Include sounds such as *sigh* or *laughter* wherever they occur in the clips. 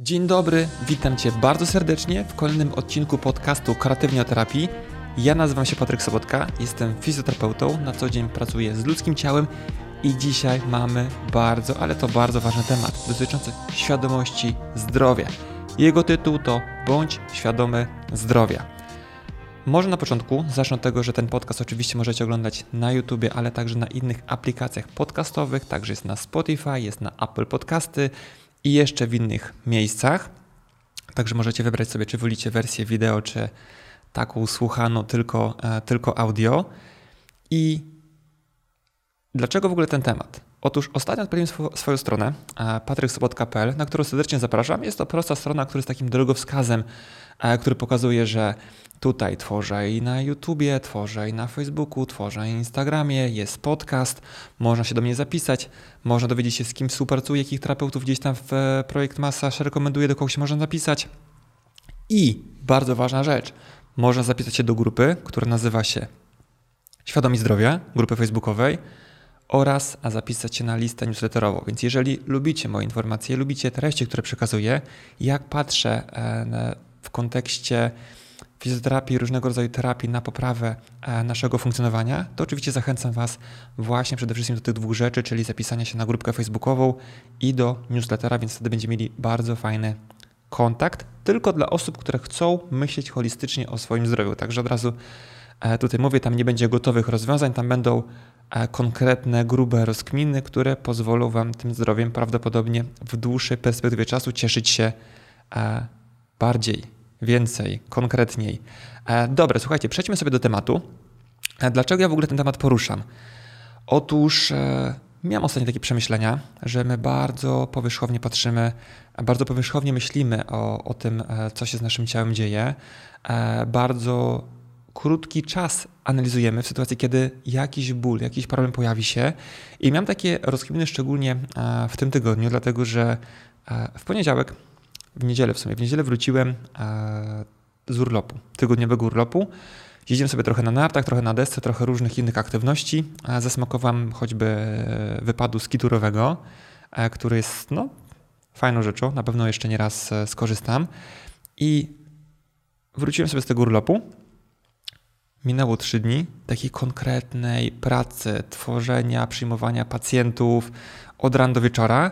Dzień dobry, witam Cię bardzo serdecznie w kolejnym odcinku podcastu Kreatywnie o terapii. Ja nazywam się Patryk Sobotka, jestem fizjoterapeutą, na co dzień pracuję z ludzkim ciałem i dzisiaj mamy bardzo, ale to bardzo ważny temat dotyczący świadomości zdrowia. Jego tytuł to Bądź świadomy zdrowia. Może na początku zacznę od tego, że ten podcast oczywiście możecie oglądać na YouTube, ale także na innych aplikacjach podcastowych, także jest na Spotify, jest na Apple Podcasty, i jeszcze w innych miejscach. Także możecie wybrać sobie, czy wolicie wersję wideo, czy taką słuchaną tylko, e, tylko audio. I dlaczego w ogóle ten temat? Otóż ostatnio odpaliłem sw swoją stronę e, patryksobot.pl, na którą serdecznie zapraszam. Jest to prosta strona, która jest takim drogowskazem, który pokazuje, że Tutaj tworzę i na YouTubie, tworzę i na Facebooku, tworzę i na Instagramie, jest podcast, można się do mnie zapisać, można dowiedzieć się z kim współpracuję, jakich terapeutów gdzieś tam w e, projekt Masaż rekomenduję, do kogo się można zapisać. I bardzo ważna rzecz, można zapisać się do grupy, która nazywa się Świadomi Zdrowia, grupy facebookowej oraz a zapisać się na listę newsletterową. Więc jeżeli lubicie moje informacje, lubicie treści, które przekazuję, jak patrzę e, w kontekście fizjoterapii, różnego rodzaju terapii na poprawę e, naszego funkcjonowania, to oczywiście zachęcam Was właśnie przede wszystkim do tych dwóch rzeczy, czyli zapisania się na grupkę facebookową i do newslettera, więc wtedy będziemy mieli bardzo fajny kontakt, tylko dla osób, które chcą myśleć holistycznie o swoim zdrowiu. Także od razu e, tutaj mówię, tam nie będzie gotowych rozwiązań, tam będą e, konkretne, grube rozkminy, które pozwolą Wam tym zdrowiem prawdopodobnie w dłuższej perspektywie czasu cieszyć się bardziej więcej, konkretniej. E, dobra, słuchajcie, przejdźmy sobie do tematu. E, dlaczego ja w ogóle ten temat poruszam? Otóż e, miałem ostatnio takie przemyślenia, że my bardzo powierzchownie patrzymy, bardzo powierzchownie myślimy o, o tym, co się z naszym ciałem dzieje. Bardzo krótki czas analizujemy w sytuacji, kiedy jakiś ból, jakiś problem pojawi się. I miałem takie rozkminy szczególnie w tym tygodniu, dlatego że w poniedziałek w niedzielę w sumie. W niedzielę wróciłem e, z urlopu, tygodniowego urlopu. Jeździłem sobie trochę na nartach, trochę na desce, trochę różnych innych aktywności. Zasmakowałem choćby wypadu skiturowego, e, który jest no, fajną rzeczą. Na pewno jeszcze nie raz e, skorzystam. I wróciłem sobie z tego urlopu. Minęło trzy dni takiej konkretnej pracy, tworzenia, przyjmowania pacjentów od rana do wieczora.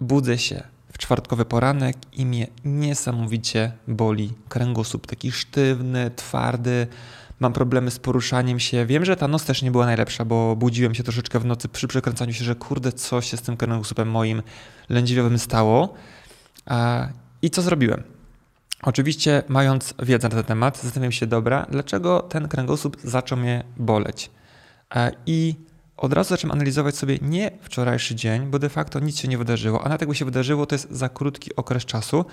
Budzę się czwartkowy poranek i mnie niesamowicie boli kręgosłup. Taki sztywny, twardy. Mam problemy z poruszaniem się. Wiem, że ta noc też nie była najlepsza, bo budziłem się troszeczkę w nocy przy przekręcaniu się, że kurde, co się z tym kręgosłupem moim lędźwiowym stało. I co zrobiłem? Oczywiście, mając wiedzę na ten temat, zastanawiam się, dobra, dlaczego ten kręgosłup zaczął mnie boleć. I od razu zacząłem analizować sobie nie wczorajszy dzień, bo de facto nic się nie wydarzyło, a na tego się wydarzyło, to jest za krótki okres czasu,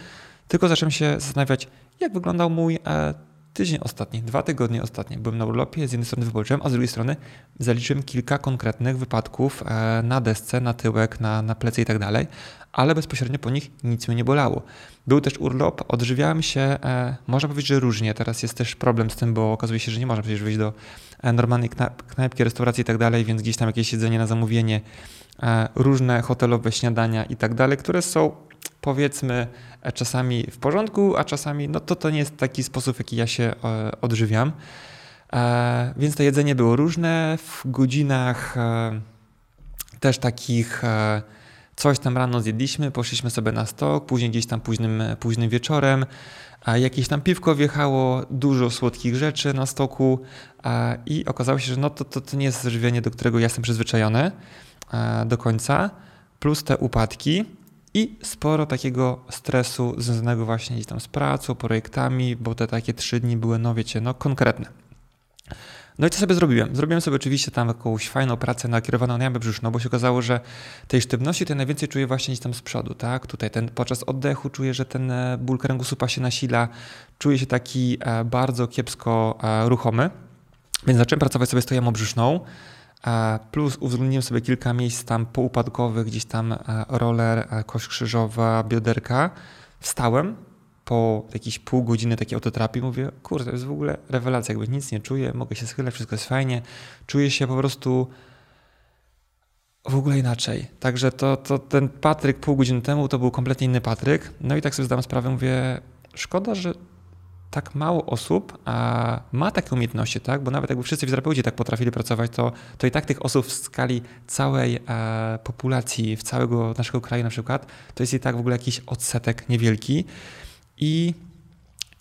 tylko zacząłem się zastanawiać, jak wyglądał mój e, tydzień ostatni, dwa tygodnie ostatnie. Byłem na urlopie, z jednej strony wypocząłem, a z drugiej strony zaliczyłem kilka konkretnych wypadków e, na desce, na tyłek, na, na plecy i tak dalej, ale bezpośrednio po nich nic mnie nie bolało. Był też urlop, odżywiałem się, e, można powiedzieć, że różnie. Teraz jest też problem z tym, bo okazuje się, że nie można przecież wyjść do e, normalnej knajpki, restauracji i tak dalej, więc gdzieś tam jakieś jedzenie na zamówienie, różne hotelowe śniadania i tak dalej, które są powiedzmy czasami w porządku, a czasami no to to nie jest taki sposób, w jaki ja się odżywiam. Więc to jedzenie było różne w godzinach też takich Coś tam rano zjedliśmy, poszliśmy sobie na stok, później gdzieś tam późnym, późnym wieczorem, jakieś tam piwko wjechało, dużo słodkich rzeczy na stoku i okazało się, że no to, to, to nie jest żywienie, do którego ja jestem przyzwyczajony do końca, plus te upadki i sporo takiego stresu związanego właśnie gdzieś tam z pracą, projektami, bo te takie trzy dni były, no wiecie, no konkretne. No i co sobie zrobiłem? Zrobiłem sobie oczywiście tam jakąś fajną pracę nakierowaną na jamę brzuszną, bo się okazało, że tej sztywności to najwięcej czuję właśnie gdzieś tam z przodu, tak? Tutaj ten, podczas oddechu czuję, że ten e, ból kręgosłupa się nasila, czuję się taki e, bardzo kiepsko e, ruchomy, więc zacząłem pracować sobie z tą jamą brzuszną, plus uwzględniłem sobie kilka miejsc tam poupadkowych, gdzieś tam roller, kość krzyżowa, bioderka. Wstałem, po jakieś pół godziny takiej autoterapii mówię, kurde, to jest w ogóle rewelacja, jakby nic nie czuję, mogę się schylać, wszystko jest fajnie, czuję się po prostu w ogóle inaczej. Także to, to ten Patryk pół godziny temu to był kompletnie inny Patryk. No i tak sobie zdam sprawę, mówię, szkoda, że tak mało osób a, ma takie umiejętności, tak? Bo nawet jakby wszyscy fizjoterapeuci tak potrafili pracować, to, to i tak tych osób w skali całej e, populacji, w całego naszego kraju na przykład, to jest i tak w ogóle jakiś odsetek niewielki. I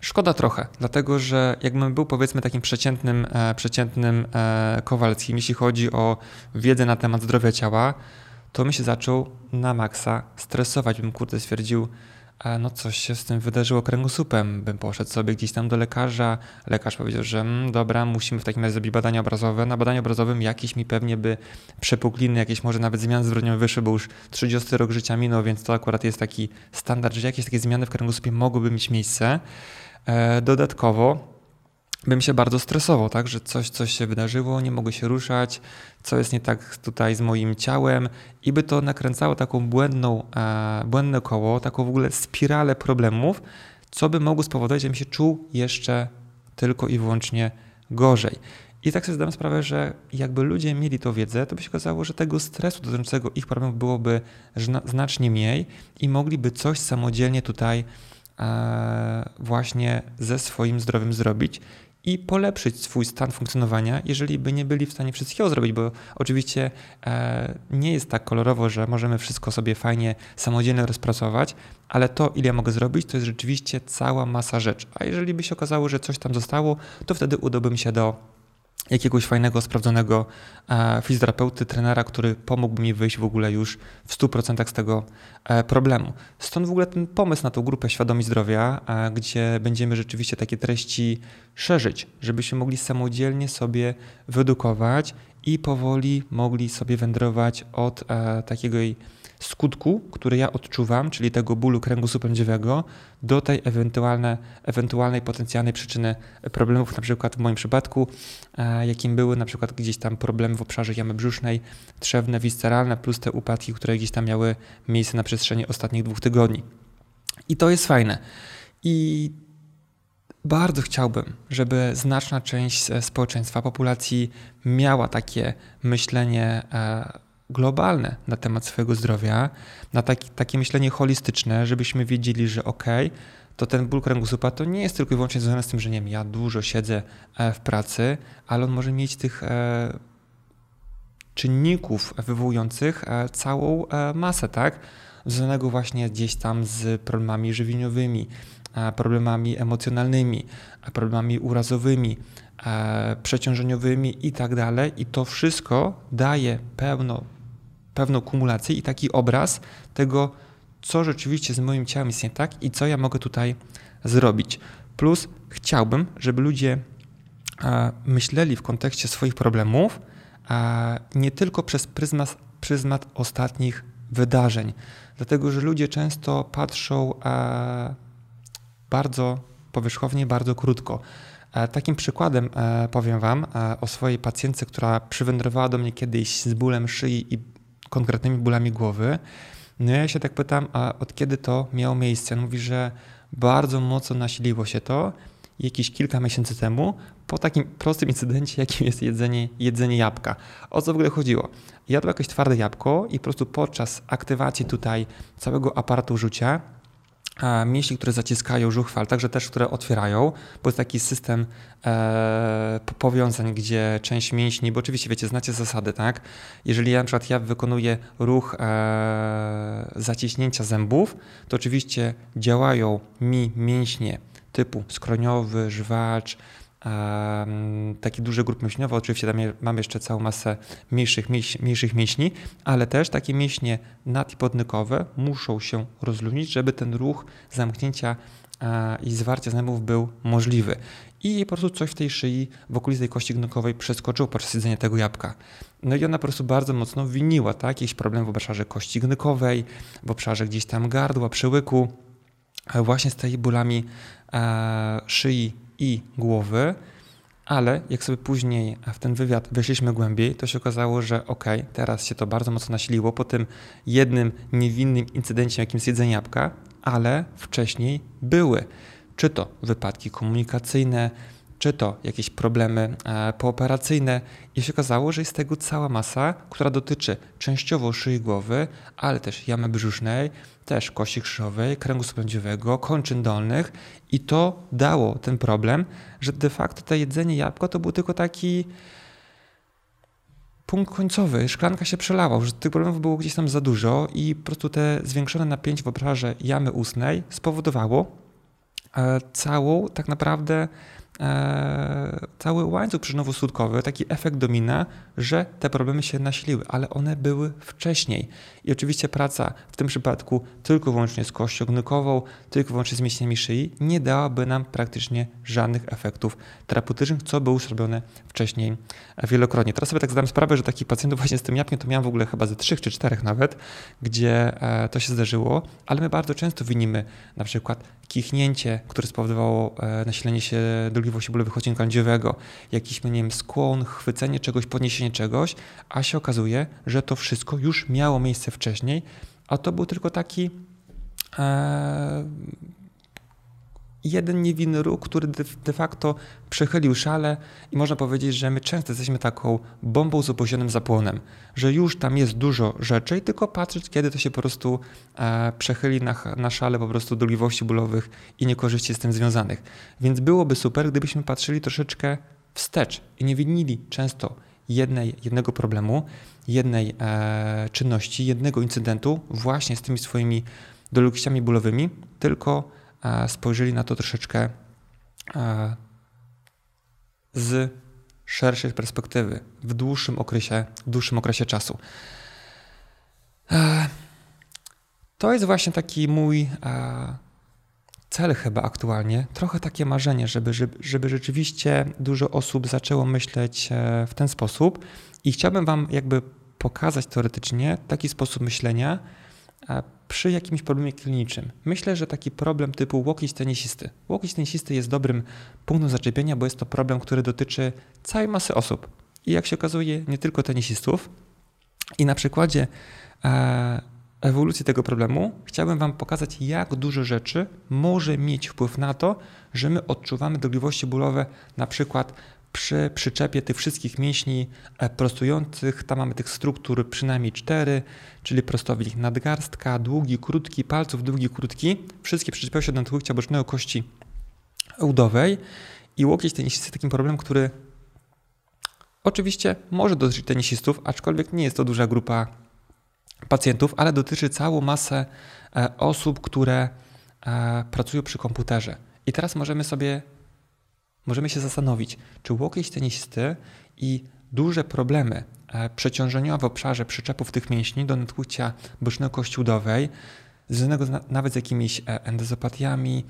Szkoda trochę, dlatego że jakbym był powiedzmy takim przeciętnym, e, przeciętnym e, Kowalskim, jeśli chodzi o wiedzę na temat zdrowia ciała, to bym się zaczął na maksa stresować. Bym kurde stwierdził, no coś się z tym wydarzyło kręgosłupem. Bym poszedł sobie gdzieś tam do lekarza. Lekarz powiedział, że mm, dobra, musimy w takim razie zrobić badania obrazowe. Na badaniu obrazowym jakieś mi pewnie by przepukliny, jakieś może nawet zmiany zwrotniowe wyszły, bo już 30 rok życia minął, więc to akurat jest taki standard, że jakieś takie zmiany w kręgosłupie mogłyby mieć miejsce. E, dodatkowo bym się bardzo stresował, tak, że coś, coś się wydarzyło, nie mogę się ruszać, co jest nie tak tutaj z moim ciałem i by to nakręcało taką błędną, e, błędne koło, taką w ogóle spiralę problemów, co by mogło spowodować, żebym się czuł jeszcze tylko i wyłącznie gorzej. I tak sobie zdam sprawę, że jakby ludzie mieli tą wiedzę, to by się okazało, że tego stresu dotyczącego ich problemów byłoby znacznie mniej i mogliby coś samodzielnie tutaj E, właśnie ze swoim zdrowiem zrobić i polepszyć swój stan funkcjonowania, jeżeli by nie byli w stanie wszystkiego zrobić, bo oczywiście e, nie jest tak kolorowo, że możemy wszystko sobie fajnie, samodzielnie rozpracować, ale to, ile mogę zrobić, to jest rzeczywiście cała masa rzeczy. A jeżeli by się okazało, że coś tam zostało, to wtedy udałbym się do jakiegoś fajnego, sprawdzonego e, fizjoterapeuty, trenera, który pomógłby mi wyjść w ogóle już w 100% z tego e, problemu. Stąd w ogóle ten pomysł na tą grupę Świadomi Zdrowia, e, gdzie będziemy rzeczywiście takie treści szerzyć, żebyśmy mogli samodzielnie sobie wyedukować i powoli mogli sobie wędrować od takiego skutku, który ja odczuwam, czyli tego bólu kręgosłupa lędźwiowego, do tej ewentualne, ewentualnej potencjalnej przyczyny problemów, na przykład w moim przypadku, e, jakim były na przykład gdzieś tam problemy w obszarze jamy brzusznej, trzewne, visceralne, plus te upadki, które gdzieś tam miały miejsce na przestrzeni ostatnich dwóch tygodni. I to jest fajne. I bardzo chciałbym, żeby znaczna część społeczeństwa, populacji miała takie myślenie e, globalne na temat swojego zdrowia, na taki, takie myślenie holistyczne, żebyśmy wiedzieli, że ok, to ten ból kręgosłupa to nie jest tylko i wyłącznie związane z tym, że nie wiem, ja dużo siedzę e, w pracy, ale on może mieć tych e, czynników wywołujących e, całą masę, tak? Związanego właśnie gdzieś tam z problemami żywieniowymi, problemami emocjonalnymi, problemami urazowymi, przeciążeniowymi i tak dalej. I to wszystko daje pełno pewną kumulację i taki obraz tego, co rzeczywiście z moim ciałem jest nie tak i co ja mogę tutaj zrobić. Plus chciałbym, żeby ludzie myśleli w kontekście swoich problemów nie tylko przez pryzmat, pryzmat ostatnich wydarzeń, dlatego że ludzie często patrzą bardzo powierzchownie, bardzo krótko. Takim przykładem powiem Wam o swojej pacjentce, która przywędrowała do mnie kiedyś z bólem szyi i konkretnymi bólami głowy. No ja się tak pytam, a od kiedy to miało miejsce? On mówi, że bardzo mocno nasiliło się to jakieś kilka miesięcy temu po takim prostym incydencie, jakim jest jedzenie, jedzenie jabłka. O co w ogóle chodziło? Jadła jakieś twarde jabłko i po prostu podczas aktywacji tutaj całego aparatu rzucia mięśni, które zaciskają żuchwę, ale także też, które otwierają, bo jest taki system e, powiązań, gdzie część mięśni, bo oczywiście wiecie, znacie zasady, tak? Jeżeli ja na przykład ja wykonuję ruch e, zaciśnięcia zębów, to oczywiście działają mi mięśnie typu skroniowy, żwacz, takie duże grupy mięśniowe. Oczywiście tam mamy jeszcze całą masę mniejszych, mniejszych mięśni, ale też takie mięśnie nad i podnykowe muszą się rozluźnić, żeby ten ruch zamknięcia i zwarcia zębów był możliwy. I po prostu coś w tej szyi, w okolicy tej kości gnokowej przeskoczyło podczas jedzenia tego jabłka. No i ona po prostu bardzo mocno winiła, tak? Jakiś problem w obszarze kości gnykowej, w obszarze gdzieś tam gardła, przełyku, właśnie z tymi bólami szyi i głowy, ale jak sobie później w ten wywiad weszliśmy głębiej, to się okazało, że ok, teraz się to bardzo mocno nasiliło po tym jednym niewinnym incydencie, jakim jest jedzenie jabłka, ale wcześniej były. Czy to wypadki komunikacyjne, czy to jakieś problemy e, pooperacyjne. I się okazało, że jest tego cała masa, która dotyczy częściowo szyi głowy, ale też jamy brzusznej, też kości krzyżowej, kręgu spędziowego, kończyn dolnych. I to dało ten problem, że de facto to jedzenie jabłka to był tylko taki punkt końcowy, szklanka się przelała, że tych problemów było gdzieś tam za dużo i po prostu te zwiększone napięcie w obszarze jamy ustnej spowodowało e, całą tak naprawdę e, cały łańcuch przyczynowo-skutkowy, taki efekt domina, że te problemy się nasiliły, ale one były wcześniej. I oczywiście praca w tym przypadku tylko wyłącznie z kością gnykową, tylko wyłącznie z mięśniami szyi nie dałaby nam praktycznie żadnych efektów terapeutycznych, co było już robione wcześniej wielokrotnie. Teraz sobie tak zdałem sprawę, że takich pacjentów właśnie z tym jabłkiem to miałem w ogóle chyba ze trzech czy czterech nawet, gdzie e, to się zdarzyło, ale my bardzo często winimy na przykład kichnięcie, które spowodowało e, nasilenie się dolegliwości bólowych odcinka lędziowego, jakiś, nie wiem, skłon, chwycenie czegoś, podniesienie czegoś, a się okazuje, że to wszystko już miało miejsce wcześniej, a to był tylko taki e, jeden niewinny ruch, który de, facto przechylił szale i można powiedzieć, że my często jesteśmy taką bombą z opóźnionym zapłonem, że już tam jest dużo rzeczy i tylko patrzeć, kiedy to się po prostu e, przechyli na, na szale po prostu dolegliwości bólowych i niekorzyści z tym związanych. Więc byłoby super, gdybyśmy patrzyli troszeczkę wstecz i nie winili często jednej, jednego problemu, jednej e, czynności, jednego incydentu właśnie z tymi swoimi dolegliwościami bólowymi, tylko spojrzeli na to troszeczkę e, z szerszej perspektywy, w dłuższym okresie, w dłuższym okresie czasu. E, to jest właśnie taki mój e, cel chyba aktualnie, trochę takie marzenie, żeby, żeby, rzeczywiście dużo osób zaczęło myśleć e, w ten sposób i chciałbym Wam jakby pokazać teoretycznie taki sposób myślenia e, przy jakimś problemie klinicznym. Myślę, że taki problem typu łokieć tenisisty. Łokieć tenisisty jest dobrym punktem zaczepienia, bo jest to problem, który dotyczy całej masy osób. I jak się okazuje, nie tylko tenisistów. I na przykładzie e, ewolucji tego problemu, chciałbym Wam pokazać, jak dużo rzeczy może mieć wpływ na to, że my odczuwamy dolegliwości bólowe na przykład przy przyczepie tych wszystkich mięśni e, prostujących. Tam mamy tych struktur przynajmniej cztery, czyli prostownik nadgarstka, długi, krótki, palców długi, krótki. Wszystkie przyczepiają się do nadkłykcia bocznego kości udowej i łokieć tenisisty takim problemem, który oczywiście może dotyczyć tenisistów, aczkolwiek nie jest to duża grupa pacjentów, ale dotyczy całą masę e, osób, które e, pracują przy komputerze. I teraz możemy sobie, możemy się zastanowić, czy łokieć tenisty i duże problemy e, przeciążeniowe w obszarze przyczepów tych mięśni do nadkłucia bocznej kości udowej, związanego nawet z jakimiś endozopatiami,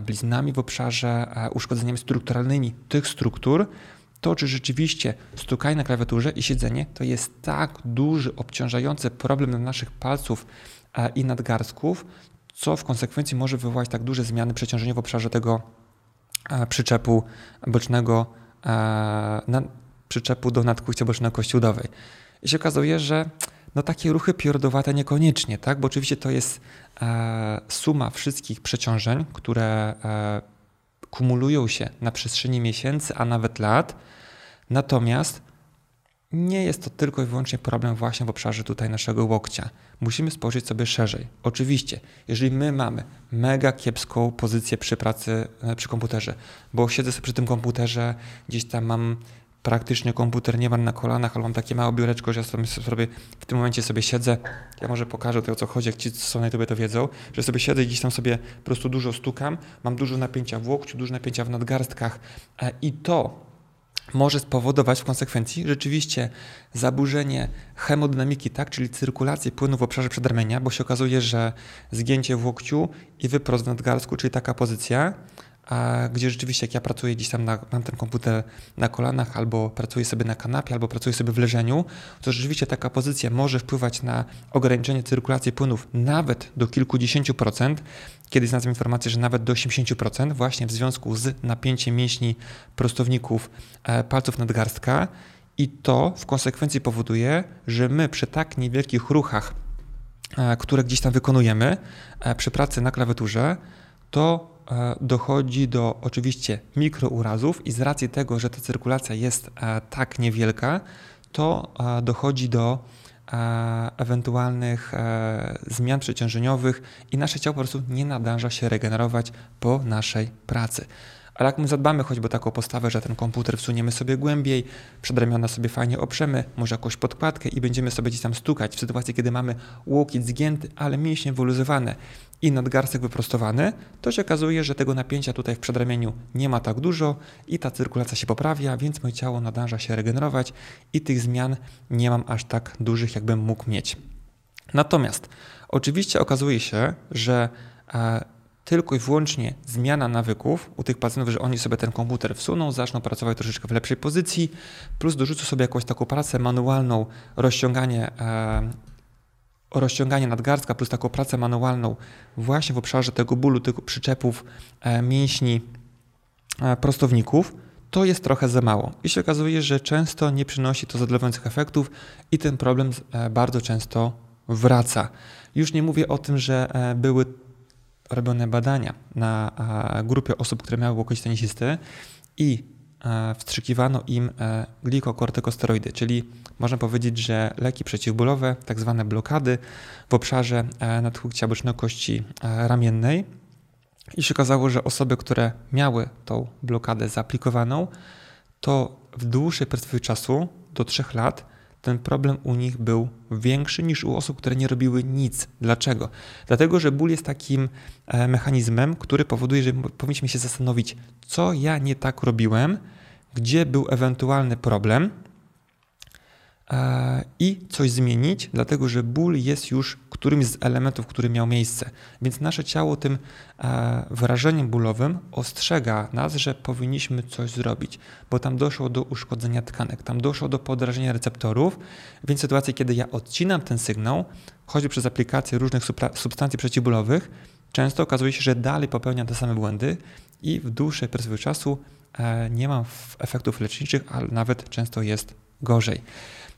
bliznami w obszarze, uszkodzeniami strukturalnymi tych struktur, to, czy rzeczywiście stukanie na klawiaturze i siedzenie to jest tak duży, obciążający problem naszych palców e, i nadgarstków, co w konsekwencji może wywołać tak duże zmiany przeciążenia w obszarze tego e, przyczepu bocznego, e, przyczepu do nadkłucia bocznego kości udowej. I się okazuje, że no takie ruchy pierdowate niekoniecznie, tak? bo oczywiście to jest suma wszystkich przeciążeń, które kumulują się na przestrzeni miesięcy, a nawet lat. Natomiast nie jest to tylko i wyłącznie problem właśnie w obszarze tutaj naszego łokcia. Musimy spojrzeć sobie szerzej. Oczywiście, jeżeli my mamy mega kiepską pozycję przy pracy e, przy komputerze, bo siedzę sobie przy tym komputerze, gdzieś tam mam praktycznie komputer nie mam na kolanach, ale mam takie małe biureczko, że ja sobie, sobie w tym momencie sobie siedzę. Ja może pokażę to, o co chodzi, jak ci, co są na YouTube to wiedzą, że sobie siedzę i gdzieś tam sobie po prostu dużo stukam, mam dużo napięcia w łokciu, dużo napięcia w nadgarstkach e, i to może spowodować w konsekwencji rzeczywiście zaburzenie hemodynamiki, tak, czyli cyrkulacji płynu w obszarze przedramienia, bo się okazuje, że zgięcie w łokciu i wyprost w nadgarstku, czyli taka pozycja, a gdzie rzeczywiście jak ja pracuję gdzieś tam, na, mam ten komputer na kolanach, albo pracuję sobie na kanapie, albo pracuję sobie w leżeniu, to rzeczywiście taka pozycja może wpływać na ograniczenie cyrkulacji płynów nawet do kilkudziesięciu procent. Kiedyś znalazłem informację, że nawet do 80% właśnie w związku z napięciem mięśni prostowników e, palców nadgarstka. I to w konsekwencji powoduje, że my przy tak niewielkich ruchach, e, które gdzieś tam wykonujemy e, przy pracy na klawiaturze, to dochodzi do oczywiście mikrourazów i z racji tego, że ta cyrkulacja jest tak niewielka, to dochodzi do ewentualnych zmian przeciążeniowych i nasze ciało po prostu nie nadąża się regenerować po naszej pracy. Ale jak my zadbamy choćby o taką postawę, że ten komputer wsuniemy sobie głębiej, przedramiona sobie fajnie oprzemy, może jakąś podkładkę i będziemy sobie gdzieś tam stukać w sytuacji, kiedy mamy łokieć zgięty, ale mięśnie wyluzowane i nadgarstek wyprostowany, to się okazuje, że tego napięcia tutaj w przedramieniu nie ma tak dużo i ta cyrkulacja się poprawia, więc moje ciało nadąża się regenerować i tych zmian nie mam aż tak dużych, jakbym mógł mieć. Natomiast oczywiście okazuje się, że e, tylko i wyłącznie zmiana nawyków u tych pacjentów, że oni sobie ten komputer wsuną, zaczną pracować troszeczkę w lepszej pozycji, plus dorzucą sobie jakąś taką pracę manualną, rozciąganie, e, rozciąganie nadgarstka, plus taką pracę manualną właśnie w obszarze tego bólu, tych przyczepów, e, mięśni, e, prostowników, to jest trochę za mało. I się okazuje, że często nie przynosi to zadowalających efektów i ten problem e, bardzo często wraca. Już nie mówię o tym, że e, były robione badania na grupie osób, które miały łokieć tenisisty i wstrzykiwano im e, glikokortykosteroidy, czyli można powiedzieć, że leki przeciwbólowe, tak zwane blokady w obszarze e, nadchłykcia e, ramiennej. I się okazało, że osoby, które miały tą blokadę zaaplikowaną, to w dłuższej perspektywie czasu, do 3 lat, ten problem u nich był większy niż u osób, które nie robiły nic. Dlaczego? Dlatego, że ból jest takim e, mechanizmem, który powoduje, że powinniśmy się zastanowić, co ja nie tak robiłem, gdzie był ewentualny problem, i coś zmienić, dlatego że ból jest już którymś z elementów, który miał miejsce. Więc nasze ciało tym e, wyrażeniem bólowym ostrzega nas, że powinniśmy coś zrobić, bo tam doszło do uszkodzenia tkanek, tam doszło do podrażnienia receptorów, więc w sytuacji, kiedy ja odcinam ten sygnał, choćby przez aplikację różnych substancji przeciwbólowych, często okazuje się, że dalej popełniam te same błędy i w dłuższej perspektywie czasu e, nie mam efektów leczniczych, ale nawet często jest gorzej.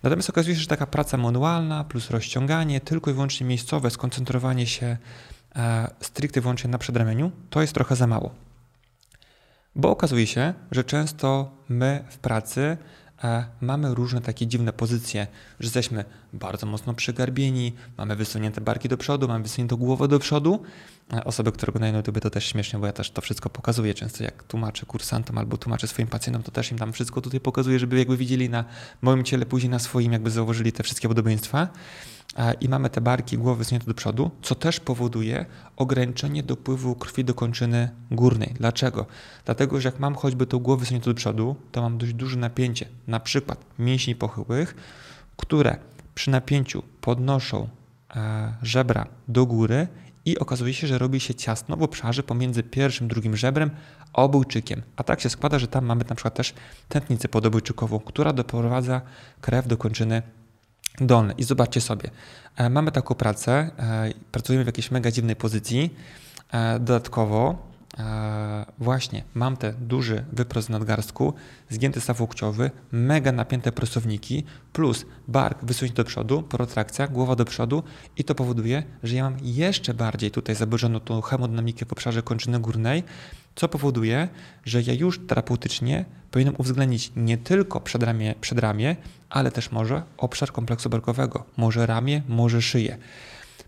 Natomiast okazuje się, że taka praca manualna plus rozciąganie, tylko i wyłącznie miejscowe, skoncentrowanie się e, stricte wyłącznie na przedramieniu, to jest trochę za mało. Bo okazuje się, że często my w pracy mamy różne takie dziwne pozycje, że jesteśmy bardzo mocno przygarbieni, mamy wysunięte barki do przodu, mamy wysuniętą głowę do przodu. E, osoby, które oglądają na YouTube to też śmiesznie, bo ja też to wszystko pokazuję często, jak tłumaczę kursantom albo tłumaczę swoim pacjentom, to też im tam wszystko tutaj pokazuję, żeby jakby widzieli na moim ciele, później na swoim, jakby zauważyli te wszystkie podobieństwa. E, I mamy te barki, głowy wysunięte do przodu, co też powoduje ograniczenie dopływu krwi do kończyny górnej. Dlaczego? Dlatego, że jak mam choćby tą głowę wysuniętą do przodu, to mam dość duże napięcie, na przykład mięśni pochyłych, które przy napięciu podnoszą e, żebra do góry i okazuje się, że robi się ciasno w obszarze pomiędzy pierwszym, drugim żebrem a obojczykiem. A tak się składa, że tam mamy na przykład też tętnicę podobojczykową, która doprowadza krew do kończyny dolnej. I zobaczcie sobie, e, mamy taką pracę, e, pracujemy w jakiejś mega dziwnej pozycji. Dodatkowo E, właśnie mam ten duży wyprost nadgarstku, zgięty staw łokciowy, mega napięte prostowniki, plus bark wysunięty do przodu, protrakcja, głowa do przodu i to powoduje, że ja mam jeszcze bardziej tutaj zaburzoną tą hemodynamikę w obszarze kończyny górnej, co powoduje, że ja już terapeutycznie powinienem uwzględnić nie tylko przedramię, przedramię ale też może obszar kompleksu barkowego, może ramię, może szyję.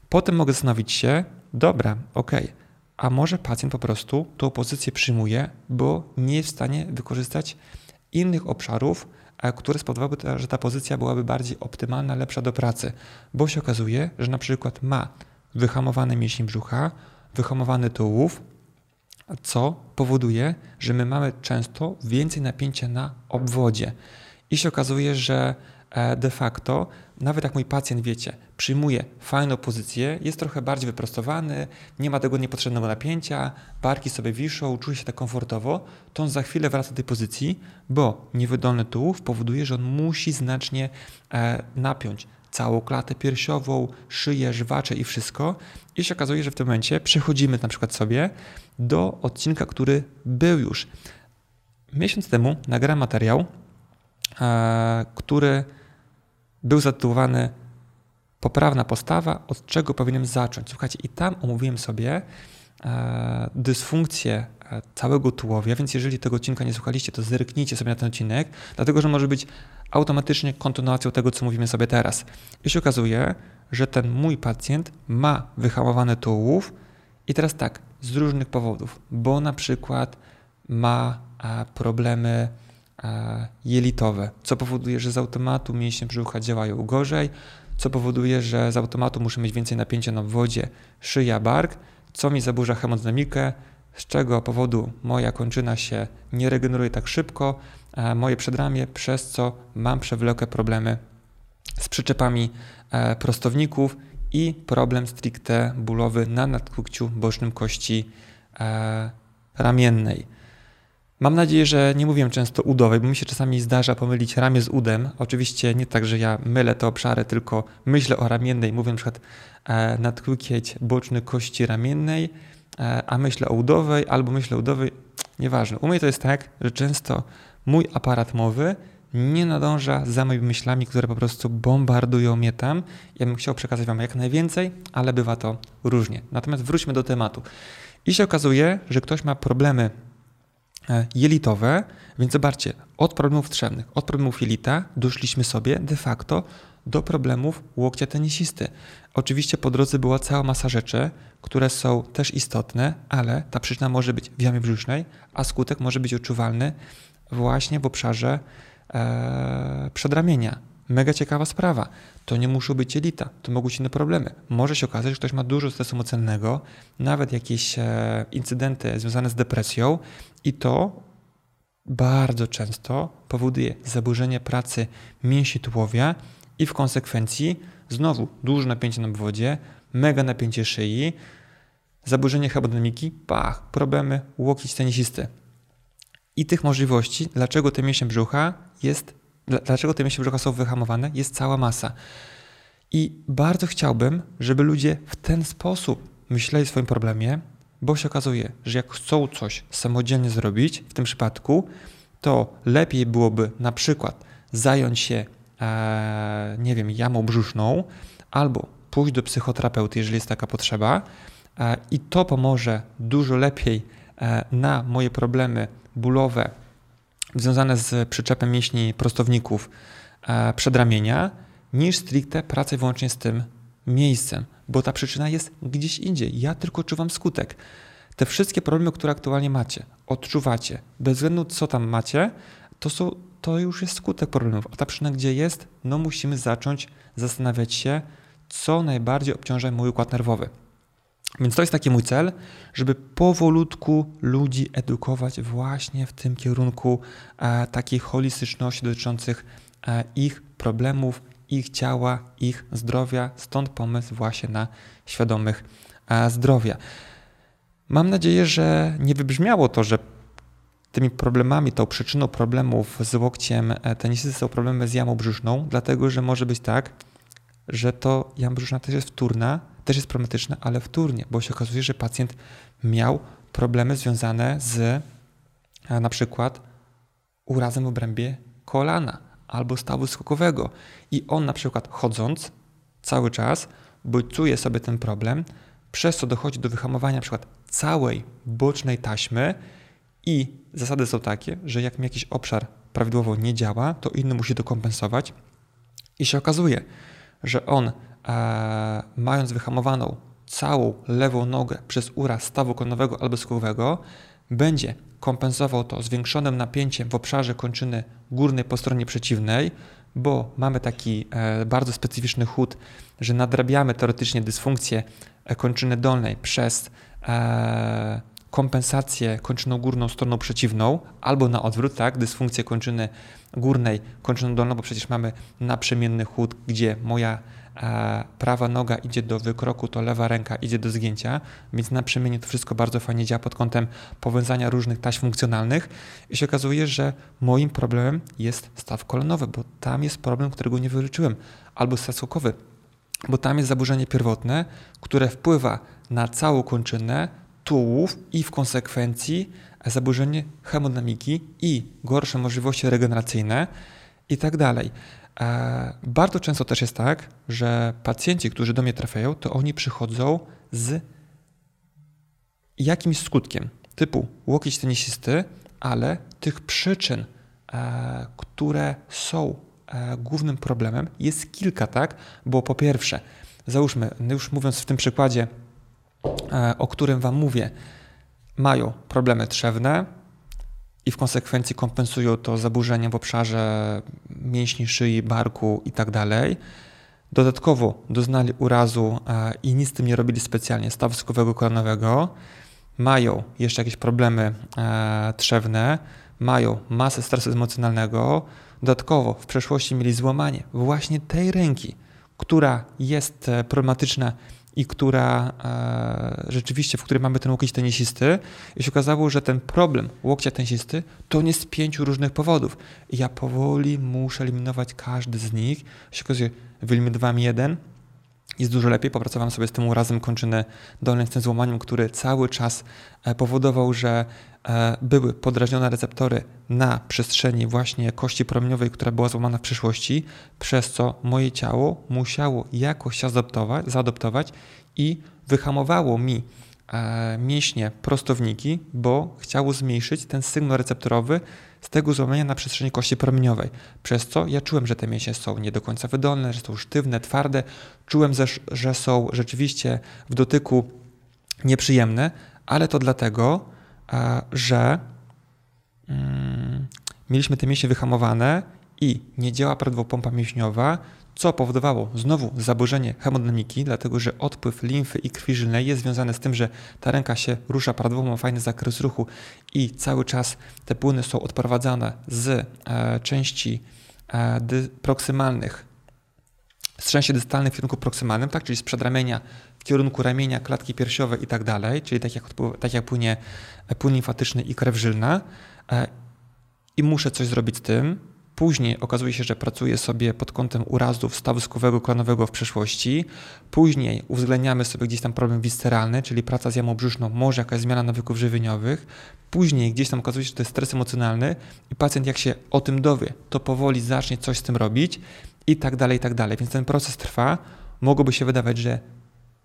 Potem mogę zastanowić się, dobra, okay, a może pacjent po prostu tą pozycję przyjmuje, bo nie jest w stanie wykorzystać innych obszarów, które spowodowałyby, że ta pozycja byłaby bardziej optymalna, lepsza do pracy, bo się okazuje, że na przykład ma wyhamowany mięsień brzucha, wyhamowany tułów, co powoduje, że my mamy często więcej napięcia na obwodzie. I się okazuje, że e, de facto, nawet jak mój pacjent, wiecie, przyjmuje fajną pozycję, jest trochę bardziej wyprostowany, nie ma tego niepotrzebnego napięcia, barki sobie wiszą, czuje się tak komfortowo, to on za chwilę wraca do tej pozycji, bo niewydolny tułów powoduje, że on musi znacznie e, napiąć całą klatę piersiową, szyję, żwacze i wszystko. I się okazuje, że w tym momencie przechodzimy na przykład sobie do odcinka, który był już. Miesiąc temu nagrałem materiał, e, który był zatytułowany poprawna postawa, od czego powinienem zacząć. Słuchajcie, i tam omówiłem sobie e, dysfunkcje e, całego tułowia, więc jeżeli tego odcinka nie słuchaliście, to zerknijcie sobie na ten odcinek, dlatego że może być automatycznie kontynuacją tego, co mówimy sobie teraz. I się okazuje, że ten mój pacjent ma wyhamowany tułów i teraz tak, z różnych powodów, bo na przykład ma problemy jelitowe, co powoduje, że z automatu mięśnie brzucha działają gorzej, co powoduje, że z automatu muszę mieć więcej napięcia na wodzie, szyja, bark, co mi zaburza hemodynamikę, z czego powodu moja kończyna się nie regeneruje tak szybko, moje przedramię, przez co mam przewlekłe problemy z przyczepami e, prostowników i problem stricte bólowy na nadkłykciu bocznym kości e, ramiennej. Mam nadzieję, że nie mówię często udowej, bo mi się czasami zdarza pomylić ramię z udem. Oczywiście nie tak, że ja mylę te obszary, tylko myślę o ramiennej, mówię na przykład e, boczny kości ramiennej, a myślę o udowej albo myślę o udowej. Nieważne. U mnie to jest tak, że często mój aparat mowy nie nadąża za moimi myślami, które po prostu bombardują mnie tam. Ja bym chciał przekazać Wam jak najwięcej, ale bywa to różnie. Natomiast wróćmy do tematu. I się okazuje, że ktoś ma problemy E, jelitowe, więc zobaczcie, od problemów trzewnych, od problemów jelita doszliśmy sobie de facto do problemów łokcia tenisisty. Oczywiście po drodze była cała masa rzeczy, które są też istotne, ale ta przyczyna może być w jamie brzusznej, a skutek może być odczuwalny właśnie w obszarze e, przedramienia. Mega ciekawa sprawa. To nie muszą być jelita, to mogą być inne problemy. Może się okazać, że ktoś ma dużo stresu emocjonalnego, nawet jakieś e, incydenty związane z depresją i to bardzo często powoduje zaburzenie pracy mięsi tułowia i w konsekwencji znowu duże napięcie na obwodzie, mega napięcie szyi, zaburzenie hemodynamiki, pach, problemy łokieć tenisisty. I tych możliwości, dlaczego te mięśnie brzucha jest dlaczego te mięśnie brzucha są wyhamowane, jest cała masa. I bardzo chciałbym, żeby ludzie w ten sposób myśleli o swoim problemie, bo się okazuje, że jak chcą coś samodzielnie zrobić, w tym przypadku, to lepiej byłoby na przykład zająć się, e, nie wiem, jamą brzuszną, albo pójść do psychoterapeuty, jeżeli jest taka potrzeba, e, i to pomoże dużo lepiej e, na moje problemy bólowe, związane z przyczepem mięśni prostowników przedramienia, niż stricte pracę wyłącznie z tym miejscem, bo ta przyczyna jest gdzieś indziej. Ja tylko czuwam skutek. Te wszystkie problemy, które aktualnie macie, odczuwacie, bez względu co tam macie, to, są, to już jest skutek problemów. A ta przyczyna gdzie jest? No musimy zacząć zastanawiać się, co najbardziej obciąża mój układ nerwowy. Więc to jest taki mój cel, żeby powolutku ludzi edukować właśnie w tym kierunku e, takiej holistyczności dotyczących e, ich problemów, ich ciała, ich zdrowia. Stąd pomysł właśnie na świadomych e, zdrowia. Mam nadzieję, że nie wybrzmiało to, że tymi problemami, tą przyczyną problemów z łokciem e, tenisysty są problemy z jamą brzuszną, dlatego że może być tak, że to jama brzuszna też jest wtórna, też jest problematyczne, ale wtórnie, bo się okazuje, że pacjent miał problemy związane z na przykład urazem w obrębie kolana albo stawu skokowego. I on na przykład chodząc cały czas bodźcuje sobie ten problem, przez co dochodzi do wyhamowania na przykład całej bocznej taśmy i zasady są takie, że jak mi jakiś obszar prawidłowo nie działa, to inny musi to kompensować. I się okazuje, że on e, mając wyhamowaną całą lewą nogę przez uraz stawu konowego albo skórowego, będzie kompensował to zwiększonym napięciem w obszarze kończyny górnej po stronie przeciwnej, bo mamy taki e, bardzo specyficzny chód, że nadrabiamy teoretycznie dysfunkcję e, kończyny dolnej przez e, kompensację kończyną górną stroną przeciwną, albo na odwrót, tak, dysfunkcję kończyny górnej kończyną dolną, bo przecież mamy naprzemienny chód, gdzie moja prawa noga idzie do wykroku, to lewa ręka idzie do zgięcia, więc na przemianie to wszystko bardzo fajnie działa pod kątem powiązania różnych taśm funkcjonalnych. I się okazuje, że moim problemem jest staw kolanowy, bo tam jest problem, którego nie wyleczyłem, albo staw bo tam jest zaburzenie pierwotne, które wpływa na całą kończynę, tułów i w konsekwencji zaburzenie hemodynamiki i gorsze możliwości regeneracyjne i tak dalej. E, bardzo często też jest tak, że pacjenci, którzy do mnie trafiają, to oni przychodzą z jakimś skutkiem, typu łokieć tenisisty, ale tych przyczyn, e, które są e, głównym problemem, jest kilka, tak? Bo po pierwsze, załóżmy, już mówiąc w tym przykładzie, o którym Wam mówię, mają problemy trzewne i w konsekwencji kompensują to zaburzenia w obszarze mięśni szyi, barku i tak. Dodatkowo doznali urazu e, i nic z tym nie robili specjalnie stawu kolanowego, mają jeszcze jakieś problemy e, trzewne, mają masę stresu emocjonalnego, dodatkowo w przeszłości mieli złamanie właśnie tej ręki, która jest e, problematyczna i która e, rzeczywiście, w której mamy ten łokieć tenisisty, i się okazało, że ten problem łokcia tenisisty to nie z pięciu różnych powodów. I ja powoli muszę eliminować każdy z nich. Się okazuje, wyeliminowałem jeden, jest dużo lepiej. Popracowałem sobie z tym urazem kończyny dolnej, z tym złamaniem, który cały czas e, powodował, że e, były podrażnione receptory na przestrzeni właśnie kości promieniowej, która była złamana w przyszłości, przez co moje ciało musiało jakoś zaadoptować, zaadoptować i wyhamowało mi e, mięśnie prostowniki, bo chciało zmniejszyć ten sygnał receptorowy z tego złamania na przestrzeni kości promieniowej. Przez co ja czułem, że te mięśnie są nie do końca wydolne, że są sztywne, twarde. Czułem, że są rzeczywiście w dotyku nieprzyjemne, ale to dlatego, że mm, mieliśmy te mięśnie wyhamowane i nie działa prawidłowo pompa mięśniowa, co powodowało znowu zaburzenie hemodynamiki, dlatego że odpływ limfy i krwi żylnej jest związany z tym, że ta ręka się rusza prawidłowo, ma fajny zakres ruchu i cały czas te płyny są odprowadzane z e, części e, proksymalnych, z części dystalnych w kierunku proksymalnym, tak, czyli z przedramienia w kierunku ramienia, klatki piersiowej i tak dalej, czyli tak jak, tak jak płynie płyn limfatyczny i krew żylna. E, I muszę coś zrobić z tym, Później okazuje się, że pracuje sobie pod kątem urazów stawu skowego w przeszłości. Później uwzględniamy sobie gdzieś tam problem visceralny, czyli praca z jamą brzuszną, może jakaś zmiana nawyków żywieniowych. Później gdzieś tam okazuje się, że to jest stres emocjonalny i pacjent jak się o tym dowie, to powoli zacznie coś z tym robić i tak dalej, i tak dalej. Więc ten proces trwa. Mogłoby się wydawać, że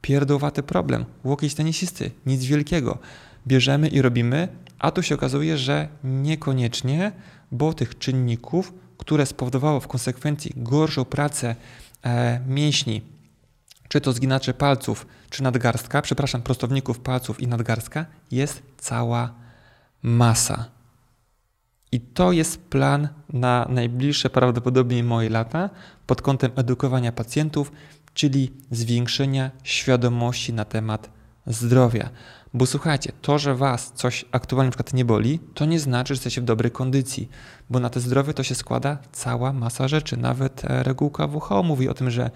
pierdłowaty problem, łokieć tenisisty, nic wielkiego. Bierzemy i robimy, a tu się okazuje, że niekoniecznie, bo tych czynników które spowodowało w konsekwencji gorszą pracę e, mięśni, czy to zginacze palców, czy nadgarstka, przepraszam, prostowników palców i nadgarstka, jest cała masa. I to jest plan na najbliższe prawdopodobnie moje lata pod kątem edukowania pacjentów, czyli zwiększenia świadomości na temat zdrowia. Bo słuchajcie, to, że was coś aktualnie na przykład nie boli, to nie znaczy, że jesteście w dobrej kondycji, bo na te zdrowie to się składa cała masa rzeczy. Nawet e, regułka WHO mówi o tym, że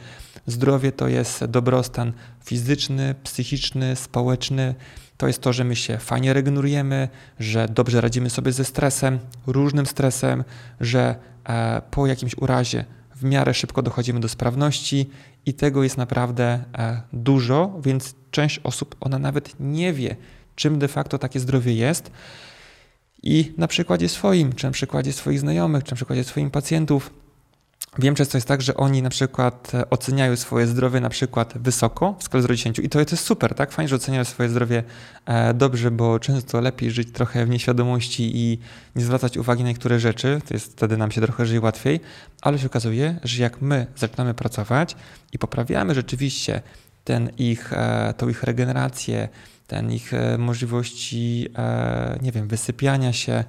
zdrowie to jest dobrostan fizyczny, psychiczny, społeczny. To jest to, że my się fajnie regenerujemy, że dobrze radzimy sobie ze stresem, różnym stresem, że e, po jakimś urazie w miarę szybko dochodzimy do sprawności i tego jest naprawdę e, dużo, więc część osób ona nawet nie wie, czym de facto takie zdrowie jest. I na przykładzie swoim, czy na przykładzie swoich znajomych, czy na przykładzie swoich pacjentów, Wiem często jest tak, że oni na przykład e, oceniają swoje zdrowie na przykład wysoko w skali 0 10 i to jest super, tak? Fajnie, że oceniają swoje zdrowie e, dobrze, bo często lepiej żyć trochę w nieświadomości i nie zwracać uwagi na niektóre rzeczy, to jest wtedy nam się trochę żyje łatwiej, ale się okazuje, że jak my zaczynamy pracować i poprawiamy rzeczywiście ten ich, e, tą ich regenerację, ten ich możliwości, nie wiem, wysypiania się,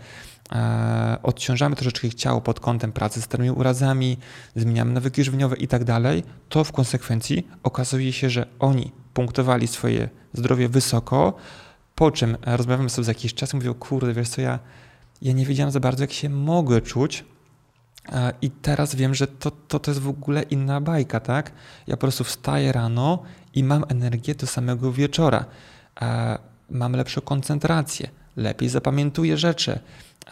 E, odciążamy troszeczkę ich ciało pod kątem pracy z tymi urazami, zmieniamy nawyki żywieniowe i tak dalej, to w konsekwencji okazuje się, że oni punktowali swoje zdrowie wysoko, po czym rozmawiamy sobie za jakiś czas i mówią, kurde, wiesz co, ja, ja nie wiedziałem za bardzo, jak się mogę czuć, e, i teraz wiem, że to, to, to jest w ogóle inna bajka, tak? Ja po prostu wstaję rano i mam energię do samego wieczora. E, mam lepszą koncentrację, lepiej zapamiętuję rzeczy,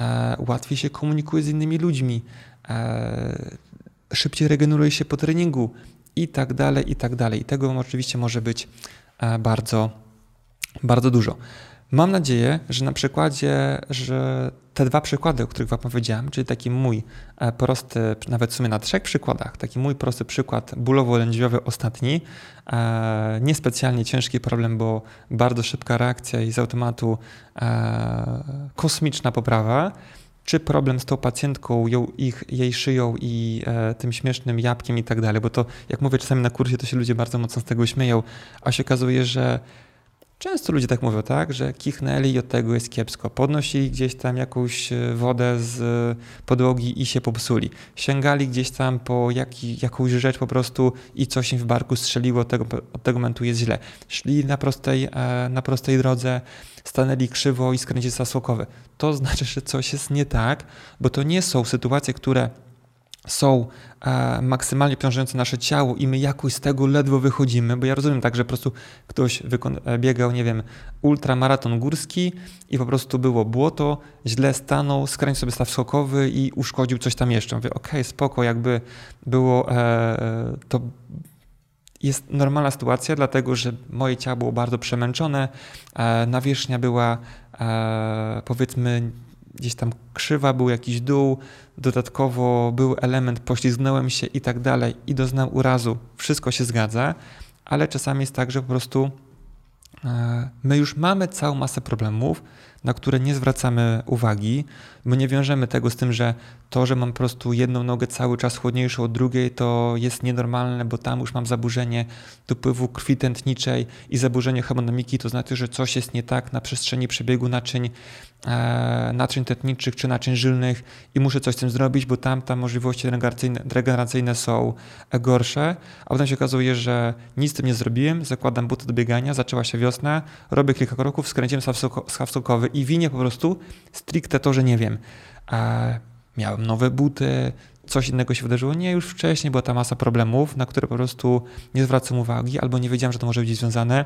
E, łatwiej się komunikuje z innymi ludźmi, e, szybciej regeneruje się po treningu i tak dalej, i tak dalej. I tego oczywiście może być e, bardzo, bardzo dużo. Mam nadzieję, że na przykładzie, że te dwa przykłady, o których Wam powiedziałem, czyli taki mój e, prosty, nawet w sumie na trzech przykładach, taki mój prosty przykład bólowo-lędźwiowy ostatni, e, niespecjalnie ciężki problem, bo bardzo szybka reakcja i z automatu e, kosmiczna poprawa, czy problem z tą pacjentką, ją, ich, jej szyją i e, tym śmiesznym jabłkiem i tak dalej, bo to, jak mówię czasami na kursie, to się ludzie bardzo mocno z tego śmieją, a się okazuje, że Często ludzie tak mówią, tak, że kichnęli i od tego jest kiepsko. Podnosili gdzieś tam jakąś e, wodę z e, podłogi i się popsuli. Sięgali gdzieś tam po jaki, jakąś rzecz po prostu i coś im w barku strzeliło, od tego, od tego momentu jest źle. Szli na prostej, e, na prostej drodze, stanęli krzywo i skręcili zasłokowe. To *laughs* znaczy, że coś jest nie tak, bo to nie są sytuacje, które są e, maksymalnie obciążające nasze ciało i my jakoś z tego ledwo wychodzimy, bo ja rozumiem tak, że po prostu ktoś e, biegał, nie wiem, ultramaraton górski i po prostu było błoto, źle stanął, skręcił sobie staw skokowy i uszkodził coś tam jeszcze. Mówię, okej, okay, spoko, jakby było e, to jest normalna sytuacja, dlatego że moje ciało było bardzo przemęczone, e, nawierzchnia była e, powiedzmy gdzieś tam krzywa, był jakiś dół, dodatkowo był element, poślizgnąłem się i tak dalej i doznałem urazu. Wszystko się zgadza, ale czasami jest tak, że po prostu e, my już mamy całą masę problemów, na które nie zwracamy uwagi. My nie wiążemy tego z tym, że to, że mam po prostu jedną nogę cały czas chłodniejszą od drugiej, to jest nienormalne, bo tam już mam zaburzenie dopływu krwi tętniczej i zaburzenie hemodynamiki, to znaczy, że coś jest nie tak na przestrzeni przebiegu naczyń, e, naczyń tętniczych czy naczyń żylnych i muszę coś z tym zrobić, bo tam, tam możliwości regeneracyjne, są gorsze, a potem się okazuje, że nic z tym nie zrobiłem, zakładam buty do biegania, zaczęła się wiosna, robię kilka kroków, skręciłem schab i winię po prostu stricte to, że nie wiem. E, miałem nowe buty, coś innego się wydarzyło. Nie, już wcześniej była ta masa problemów, na które po prostu nie zwracam uwagi, albo nie wiedziałem, że to może być związane,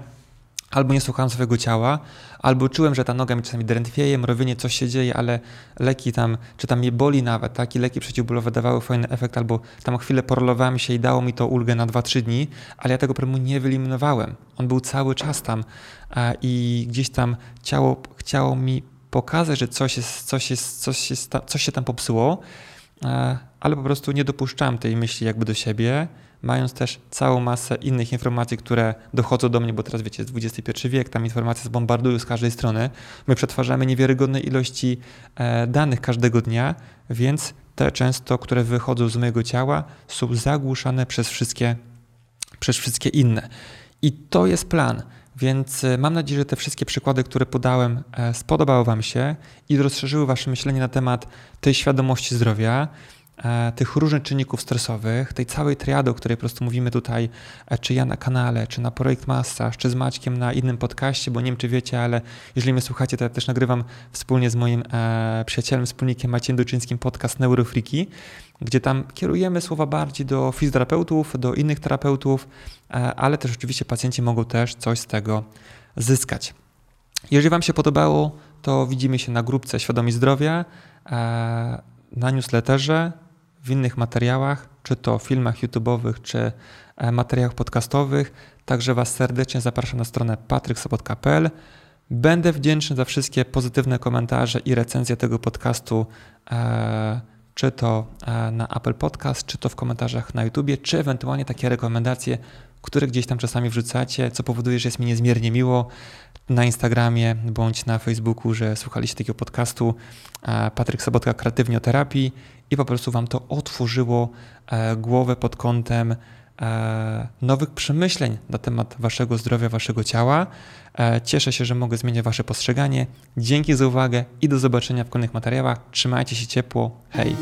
albo nie słuchałem swojego ciała, albo czułem, że ta noga mi czasami drętwieje, mrowienie, coś się dzieje, ale leki tam, czy tam mnie boli nawet, tak, i leki przeciwbólowe dawały fajny efekt, albo tam chwilę porolowałem się i dało mi to ulgę na 2-3 dni, ale ja tego problemu nie wyeliminowałem. On był cały czas tam i gdzieś tam ciało chciało mi pokazać, że coś, jest, coś, jest, coś, jest, coś się tam popsuło, e, ale po prostu nie dopuszczałem tej myśli jakby do siebie, mając też całą masę innych informacji, które dochodzą do mnie, bo teraz wiecie, jest XXI wiek, tam informacje zbombardują z każdej strony. My przetwarzamy niewiarygodne ilości e, danych każdego dnia, więc te często, które wychodzą z mojego ciała, są zagłuszane przez wszystkie, przez wszystkie inne. I to jest plan. Więc e, mam nadzieję, że te wszystkie przykłady, które podałem, e, spodobały Wam się i rozszerzyły Wasze myślenie na temat tej świadomości zdrowia, tych różnych czynników stresowych, tej całej triady, o której po prostu mówimy tutaj, czy ja na kanale, czy na Projekt Massage, czy z Maćkiem na innym podcaście, bo nie wiem, czy wiecie, ale jeżeli mnie słuchacie, to ja też nagrywam wspólnie z moim przyjacielem, wspólnikiem Maciejem Duczyńskim podcast Neurofriki, gdzie tam kierujemy słowa bardziej do fizjoterapeutów, do innych terapeutów, e, ale też oczywiście pacjenci mogą też coś z tego zyskać. Jeżeli Wam się podobało, to widzimy się na grupce Świadomi Zdrowia, e, na newsletterze, w innych materiałach, czy to filmach YouTube'owych, czy e, materiałach podcastowych. Także Was serdecznie zapraszam na stronę patryksobotka.pl. Będę wdzięczny za wszystkie pozytywne komentarze i recenzje tego podcastu czy to e, na Apple Podcast, czy to w komentarzach na YouTubie, czy ewentualnie takie rekomendacje, które gdzieś tam czasami wrzucacie, co powoduje, że jest mi niezmiernie miło na Instagramie bądź na Facebooku, że słuchaliście takiego podcastu e, Patryk Sobotka Kreatywnie o Terapii i po prostu Wam to otworzyło e, głowę pod kątem nowych przemyśleń na temat Waszego zdrowia, Waszego ciała. Cieszę się, że mogę zmieniać Wasze postrzeganie. Dzięki za uwagę i do zobaczenia w kolejnych materiałach. Trzymajcie się ciepło. Hej!